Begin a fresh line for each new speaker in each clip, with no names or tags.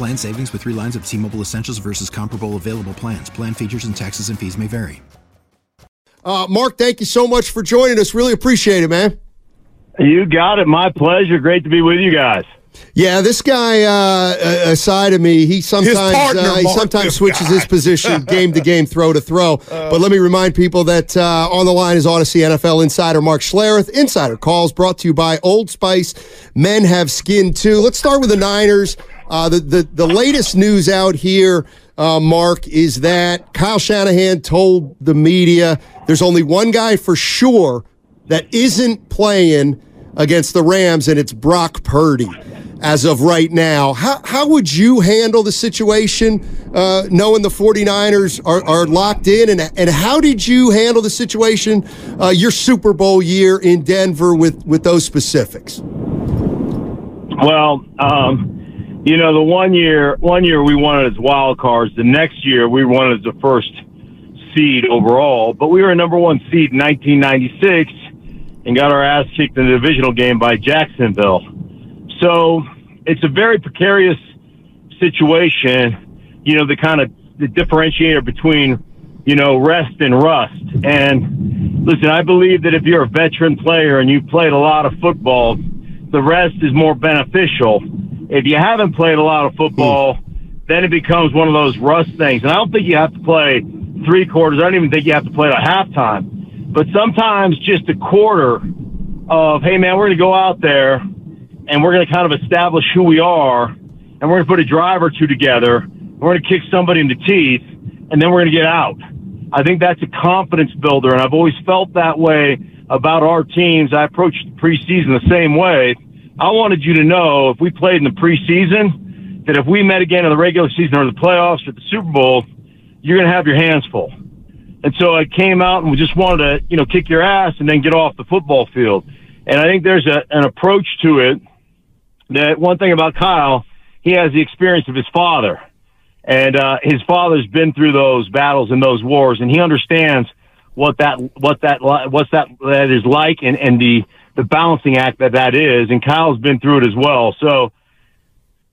Plan savings with three lines of T Mobile Essentials versus comparable available plans. Plan features and taxes and fees may vary.
Uh, Mark, thank you so much for joining us. Really appreciate it, man.
You got it. My pleasure. Great to be with you guys.
Yeah, this guy uh, aside of me, he sometimes
partner,
uh, he
Mark,
sometimes switches
guy.
his position game to game, throw to throw. but let me remind people that uh, on the line is Audacy NFL insider Mark Schlereth. Insider calls brought to you by Old Spice. Men have skin too. Let's start with the Niners. Uh, the, the the latest news out here, uh, Mark, is that Kyle Shanahan told the media there's only one guy for sure that isn't playing against the Rams, and it's Brock Purdy as of right now. How, how would you handle the situation uh, knowing the 49ers are, are locked in? And, and how did you handle the situation uh, your Super Bowl year in Denver with, with those specifics?
Well, um, you know, the one year, one year we won as wild cards. The next year we won as the first seed overall. But we were a number one seed in 1996 and got our ass kicked in the divisional game by Jacksonville. So it's a very precarious situation. You know, the kind of the differentiator between you know rest and rust. And listen, I believe that if you're a veteran player and you've played a lot of football, the rest is more beneficial. If you haven't played a lot of football, hmm. then it becomes one of those rust things. And I don't think you have to play three quarters. I don't even think you have to play at halftime. But sometimes just a quarter of, hey man, we're going to go out there and we're going to kind of establish who we are and we're going to put a drive or two together. We're going to kick somebody in the teeth and then we're going to get out. I think that's a confidence builder. And I've always felt that way about our teams. I approached the preseason the same way. I wanted you to know if we played in the preseason that if we met again in the regular season or the playoffs or the Super Bowl, you're going to have your hands full. And so I came out and we just wanted to, you know, kick your ass and then get off the football field. And I think there's a, an approach to it that one thing about Kyle, he has the experience of his father. And uh, his father's been through those battles and those wars, and he understands what that what that what's that that is like, and and the the balancing act that that is. And Kyle's been through it as well. So,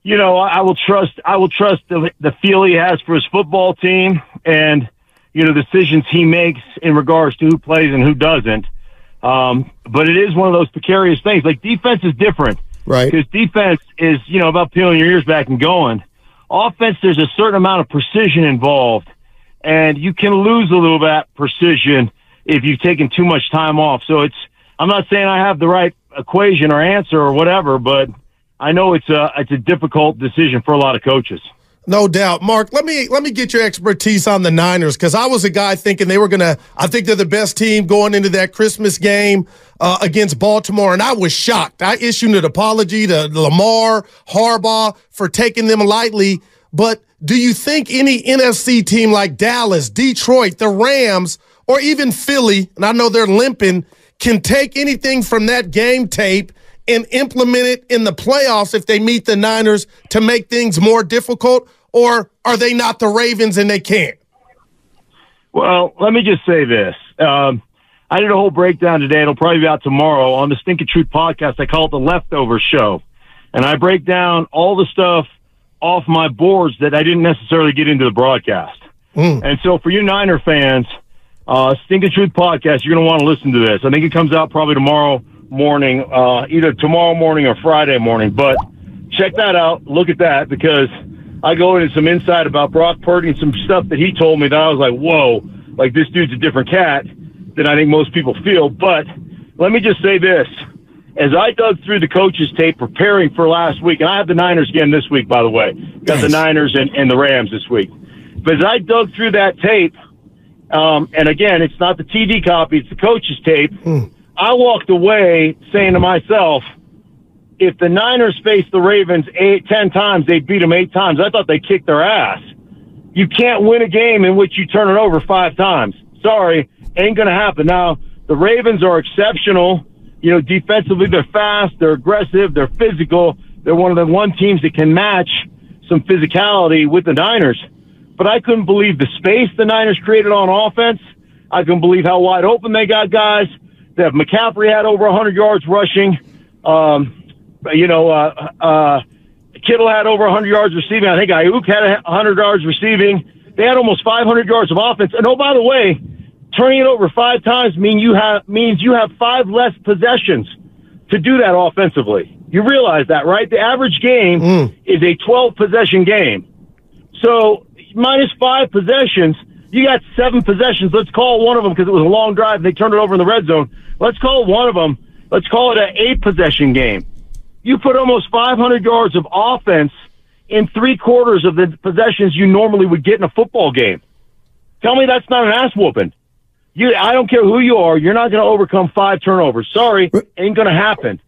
you know, I, I will trust I will trust the the feel he has for his football team, and you know decisions he makes in regards to who plays and who doesn't. Um, but it is one of those precarious things. Like defense is different
Right.
because defense is you know about peeling your ears back and going. Offense, there's a certain amount of precision involved, and you can lose a little bit of that precision if you've taken too much time off. So it's I'm not saying I have the right equation or answer or whatever, but I know it's a it's a difficult decision for a lot of coaches.
No doubt, Mark. Let me let me get your expertise on the Niners because I was a guy thinking they were gonna. I think they're the best team going into that Christmas game uh, against Baltimore, and I was shocked. I issued an apology to Lamar Harbaugh for taking them lightly. But do you think any NFC team like Dallas, Detroit, the Rams, or even Philly, and I know they're limping, can take anything from that game tape? and implement it in the playoffs if they meet the Niners to make things more difficult? Or are they not the Ravens and they can't?
Well, let me just say this. Um, I did a whole breakdown today. It'll probably be out tomorrow on the Stinking Truth podcast. I call it the leftover show. And I break down all the stuff off my boards that I didn't necessarily get into the broadcast. And so for you Niner fans, uh, Stinking Truth podcast, you're going to want to listen to this. I think it comes out probably tomorrow morning, uh, either tomorrow morning or Friday morning. But check that out. Look at that because I go into some insight about Brock Purdy and some stuff that he told me that I was like, whoa, like this dude's a different cat than I think most people feel. But let me just say this. As I dug through the coaches' tape preparing for last week, and I have the Niners again this week, by the way. Got nice. the Niners and, and the Rams this week. But as I dug through that tape, um, and again, it's not the TD copy, it's the coach's tape. Mm. I walked away saying to myself, if the Niners faced the Ravens eight, ten times, they beat them eight times. I thought they kicked their ass. You can't win a game in which you turn it over five times. Sorry, ain't going to happen. Now, the Ravens are exceptional. You know, defensively, they're fast, they're aggressive, they're physical. They're one of the one teams that can match some physicality with the Niners but I couldn't believe the space the Niners created on offense. I couldn't believe how wide open they got guys. That McCaffrey had over 100 yards rushing. Um, you know, uh, uh, Kittle had over 100 yards receiving. I think Aiyuk had 100 yards receiving. They had almost 500 yards of offense. And oh, by the way, turning it over five times mean you have means you have five less possessions to do that offensively. You realize that, right? The average game mm. is a 12 possession game. So minus five possessions. You got seven possessions. Let's call one of them because it was a long drive. They turned it over in the red zone. Let's call one of them. Let's call it an eight possession game. You put almost 500 yards of offense in three quarters of the possessions you normally would get in a football game. Tell me that's not an ass whooping. You, I don't care who you are. You're not going to overcome five turnovers. Sorry, ain't going to happen.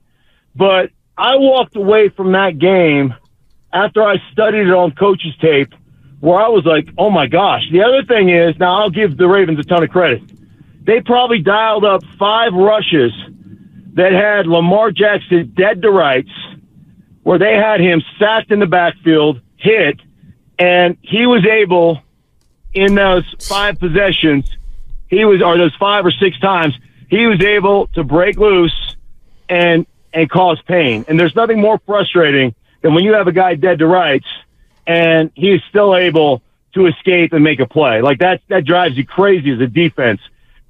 But I walked away from that game after I studied it on coach's tape where I was like, oh my gosh. The other thing is, now I'll give the Ravens a ton of credit. They probably dialed up five rushes that had Lamar Jackson dead to rights, where they had him sacked in the backfield, hit, and he was able, in those five possessions, he was, or those five or six times, he was able to break loose and and cause pain. And there's nothing more frustrating than when you have a guy dead to rights – and he's still able to escape and make a play. Like that, that drives you crazy as a defense.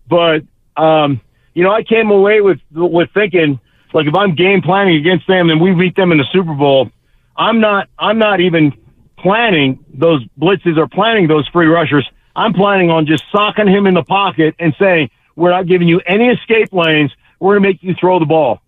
But, um, you know, I came away with, with thinking, like, if I'm game planning against them and we beat them in the Super Bowl, I'm not, I'm not even planning those blitzes or planning those free rushers. I'm planning on just socking him in the pocket and saying, we're not giving you any escape lanes. We're going to make you throw the ball.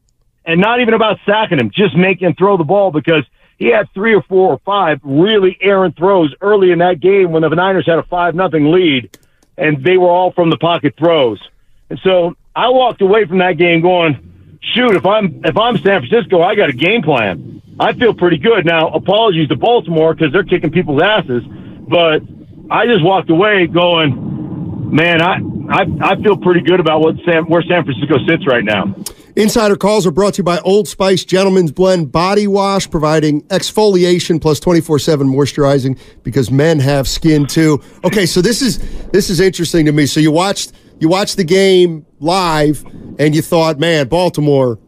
And not even about sacking him, just make him throw the ball because – he had three or four or five really errant throws early in that game when the Niners had a five nothing lead, and they were all from the pocket throws. And so I walked away from that game going, shoot, if I'm if I'm San Francisco, I got a game plan. I feel pretty good. Now, apologies to Baltimore because they're kicking people's asses, but I just walked away going, man, I I, I feel pretty good about what San, where San Francisco sits right now.
Insider calls are brought to you by Old Spice Gentleman's Blend Body Wash, providing exfoliation plus 24/7 moisturizing because men have skin too. Okay, so this is this is interesting to me. So you watched you watched the game live and you thought, "Man, Baltimore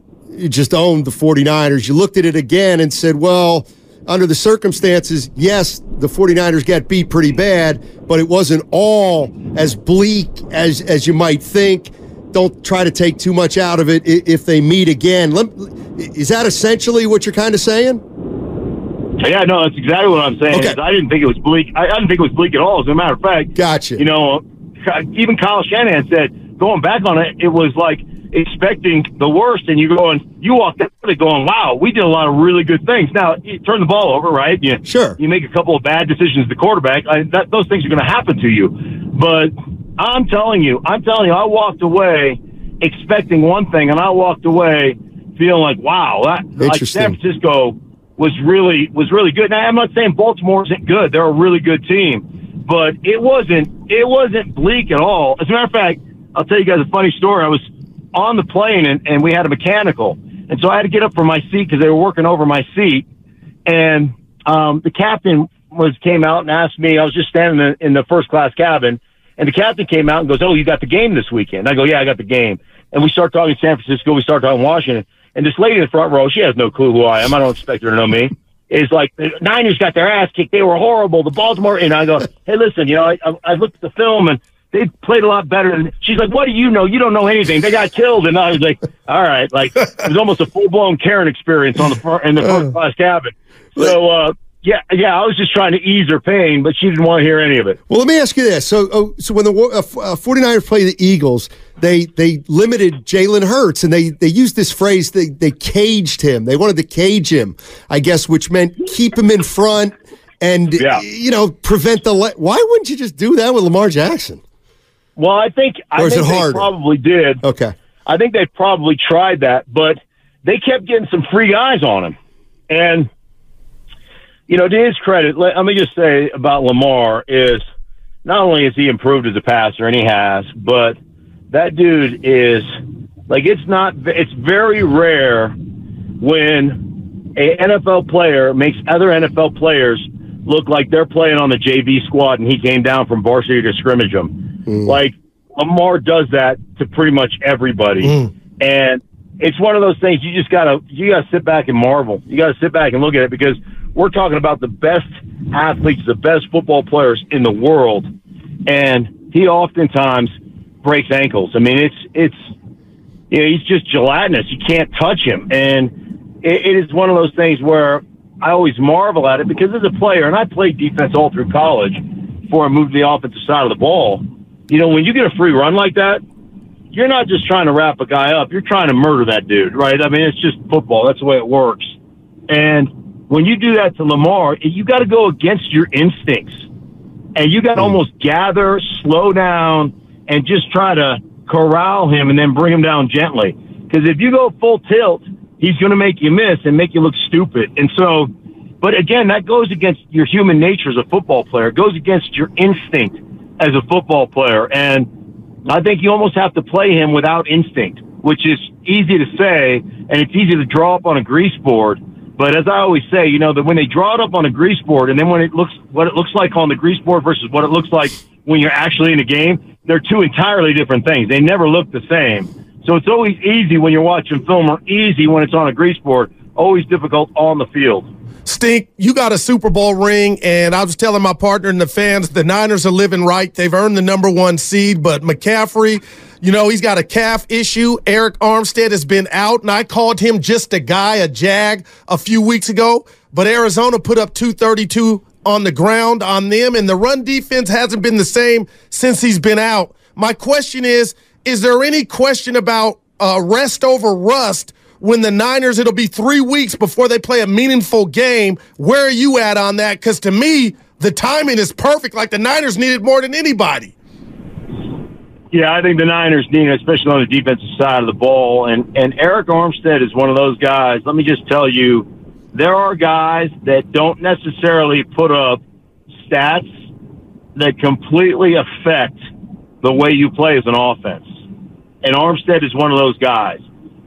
just owned the 49ers." You looked at it again and said, "Well, under the circumstances, yes, the 49ers got beat pretty bad, but it wasn't all as bleak as as you might think." Don't try to take too much out of it if they meet again. Is that essentially what you're kind of saying?
Yeah, no, that's exactly what I'm saying. Okay. I didn't think it was bleak. I, didn't think it was bleak at all. As a matter of fact,
gotcha.
You know, even Kyle Shanahan said, going back on it, it was like expecting the worst, and you going, you walked out of it going, wow, we did a lot of really good things. Now, you turn the ball over, right? You,
sure.
You make a couple of bad decisions, the quarterback. I, that, those things are going to happen to you, but I'm telling you, I'm telling you, I walked away expecting one thing, and I walked away feeling like, wow, that like San Francisco was really was really good. Now I'm not saying Baltimore isn't good; they're a really good team, but it wasn't it wasn't bleak at all. As a matter of fact, I'll tell you guys a funny story. I was on the plane and, and we had a mechanical, and so I had to get up from my seat because they were working over my seat, and um, the captain was came out and asked me. I was just standing in the, in the first class cabin and the captain came out and goes, "Oh, you got the game this weekend?" I go, "Yeah, I got the game." And we start talking San Francisco. We start talking Washington. And this lady in the front row, she has no clue who I am. I don't expect her to know me. Is like the Niners got their ass kicked. They were horrible. The Baltimore and I go, "Hey, listen, you know, I, I, I looked at the film and." they played a lot better. And she's like, "What do you know? You don't know anything. They got killed." And I was like, "All right." Like it was almost a full blown Karen experience on the front, in the first class cabin. So, uh, yeah, yeah, I was just trying to ease her pain, but she didn't want to hear any of it.
Well, let me ask you this. So, oh, so when the uh, uh, 49ers play the Eagles, they they limited Jalen Hurts and they they used this phrase they they caged him. They wanted to cage him, I guess, which meant keep him in front and
Yeah.
you know prevent the. Le- Why wouldn't you just do that with Lamar Jackson?
Well, I think I think they probably did.
Okay.
I think they probably tried that, but they kept getting some free guys on him. And, you know, to his credit, let, let me just say about Lamar is not only has he improved as a passer, and he has, but that dude is like, it's not, it's very rare when a NFL player makes other NFL players look like they're playing on the JV squad and he came down from varsity to scrimmage them. Mm. Like Lamar does that to pretty much everybody. Mm. And it's one of those things you just gotta you gotta sit back and marvel. You gotta sit back and look at it because we're talking about the best athletes, the best football players in the world, and he oftentimes breaks ankles. I mean, it's it's you know, he's just gelatinous. You can't touch him, and it, it is one of those things where I always marvel at it because as a player, and I played defense all through college before I moved to the offensive side of the ball. You know, when you get a free run like that, you're not just trying to wrap a guy up. You're trying to murder that dude, right? I mean, it's just football. That's the way it works. And when you do that to Lamar, you got to go against your instincts. And you got to hmm. almost gather, slow down, and just try to corral him and then bring him down gently. Because if you go full tilt, he's going to make you miss and make you look stupid. And so, but again, that goes against your human nature as a football player. It goes against your instinct as a football player. And I think you almost have to play him without instinct, which is easy to say, and it's easy to draw up on a grease board. But as I always say, you know, that when they draw it up on a grease board and then when it looks, what it looks like on the grease board versus what it looks like when you're actually in a game, they're two entirely different things. They never look the same. So it's always easy when you're watching film or easy when it's on a grease board, always difficult on the field.
Stink, you got a Super Bowl ring, and I was telling my partner and the fans the Niners are living right. They've earned the number one seed, but McCaffrey, you know, he's got a calf issue. Arik Armstead has been out, and I called him just a guy, a jag, a few weeks ago. But Arizona put up 232 on the ground on them, and the run defense hasn't been the same since he's been out. My question is Is there any question about uh, rest over rust? When the Niners, it'll be three weeks before they play a meaningful game. Where are you at on that? Because to me, the timing is perfect. Like the Niners need it more than anybody.
Yeah, I think the Niners need it, especially on the defensive side of the ball. And and Arik Armstead is one of those guys. Let me just tell you, there are guys that don't necessarily put up stats that completely affect the way you play as an offense. And Armstead is one of those guys.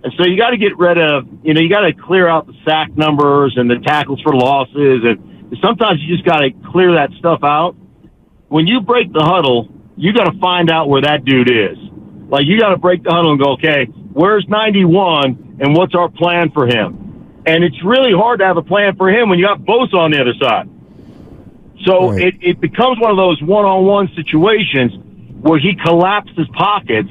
And so you got to get rid of, you know, you got to clear out the sack numbers and the tackles for losses. And sometimes you just got to clear that stuff out. When you break the huddle, you got to find out where that dude is. Like you got to break the huddle and go, okay, where's 91 and what's our plan for him? And it's really hard to have a plan for him when you got Bosa on the other side. So
Right.
it, it becomes one of those one-on-one situations where he collapses pockets.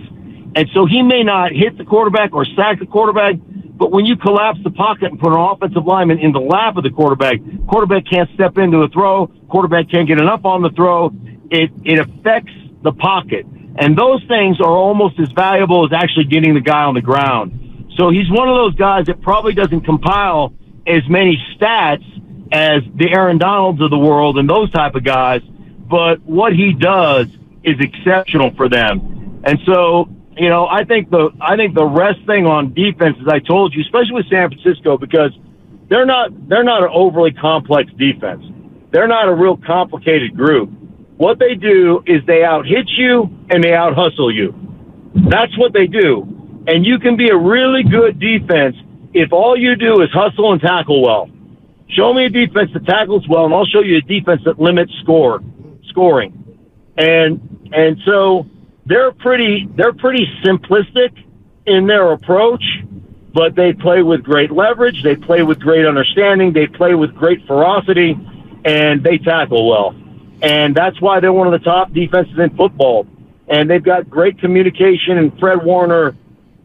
And so he may not hit the quarterback or sack the quarterback, but when you collapse the pocket and put an offensive lineman in the lap of the quarterback, quarterback can't step into the throw, quarterback can't get enough on the throw. It, it affects the pocket. And those things are almost as valuable as actually getting the guy on the ground. So he's one of those guys that probably doesn't compile as many stats as the Aaron Donalds of the world and those type of guys, but what he does is exceptional for them. And so, you know, I think the I think the rest thing on defense, as I told you, especially with San Francisco, because they're not they're not an overly complex defense. They're not a real complicated group. What they do is they out hit you and they out hustle you. That's what they do. And you can be a really good defense if all you do is hustle and tackle well. Show me a defense that tackles well, and I'll show you a defense that limits score scoring. And and so they're pretty they're pretty simplistic in their approach, but they play with great leverage, they play with great understanding, they play with great ferocity, and they tackle well. And that's why they're one of the top defenses in football. And they've got great communication and Fred Warner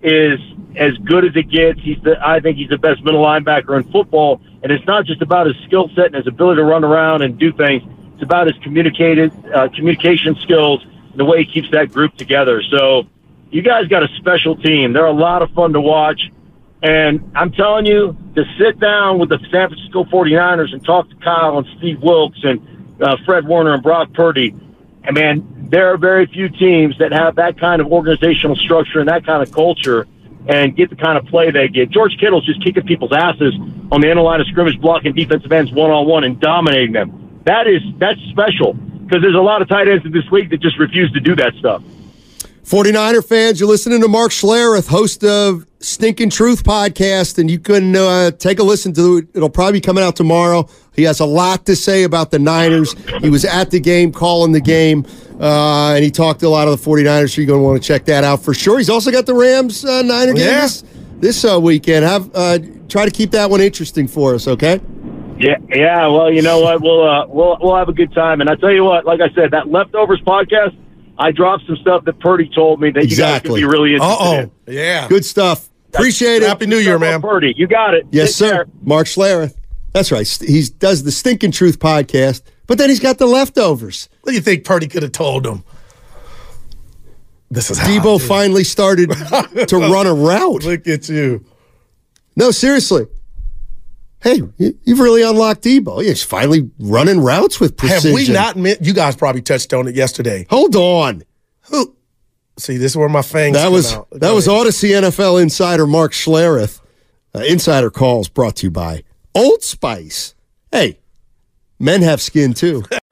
is as good as it gets. He's the, I think he's the best middle linebacker in football. And it's not just about his skill set and his ability to run around and do things. It's about his communicated uh, communication skills the way he keeps that group together. So you guys got a special team. They're a lot of fun to watch. And I'm telling you, to sit down with the San Francisco 49ers and talk to Kyle and Steve Wilks and uh, Fred Warner and Brock Purdy, and man, there are very few teams that have that kind of organizational structure and that kind of culture and get the kind of play they get. George Kittle's just kicking people's asses on the end line of scrimmage, blocking defensive ends one on one and dominating them. That is that's special because there's a lot of tight ends in this league that just refuse to do that stuff.
49er fans, you're listening to Mark Schlereth, host of Stinking Truth podcast, and you can uh, take a listen to it. It'll probably be coming out tomorrow. He has a lot to say about the Niners. He was at the game, calling the game, uh, and he talked to a lot of the 49ers, so you're going to want to check that out for sure. He's also got the Rams uh, Niner game
Yeah.
this, this uh, weekend. Have uh, Try to keep that one interesting for us, okay?
Yeah, yeah. Well, you know what? We'll uh, we'll we'll have a good time. And I tell you what, like I said, that leftovers podcast, I dropped some stuff that Purdy told me that you guys
Exactly.
could be really interested in.
oh. Yeah.
Good stuff. Appreciate it.
Happy New Year, man.
Purdy, you got it.
Yes,
Take
sir.
care.
Mark Schlereth. That's right. He does the Stinking Truth podcast, but then he's got the leftovers.
What do you think Purdy could have told him? This is how
Deebo
do
finally started to run a route.
Look at you.
No, seriously. Hey, you- you've really unlocked Deebo. He's finally running routes with precision.
Have we not met? You guys probably touched on it yesterday.
Hold on.
Who? See, this is where my fangs.
That
come
was
out.
that was Audacy NFL insider Mark Schlereth. Uh, insider calls brought to you by Old Spice. Hey, men have skin too.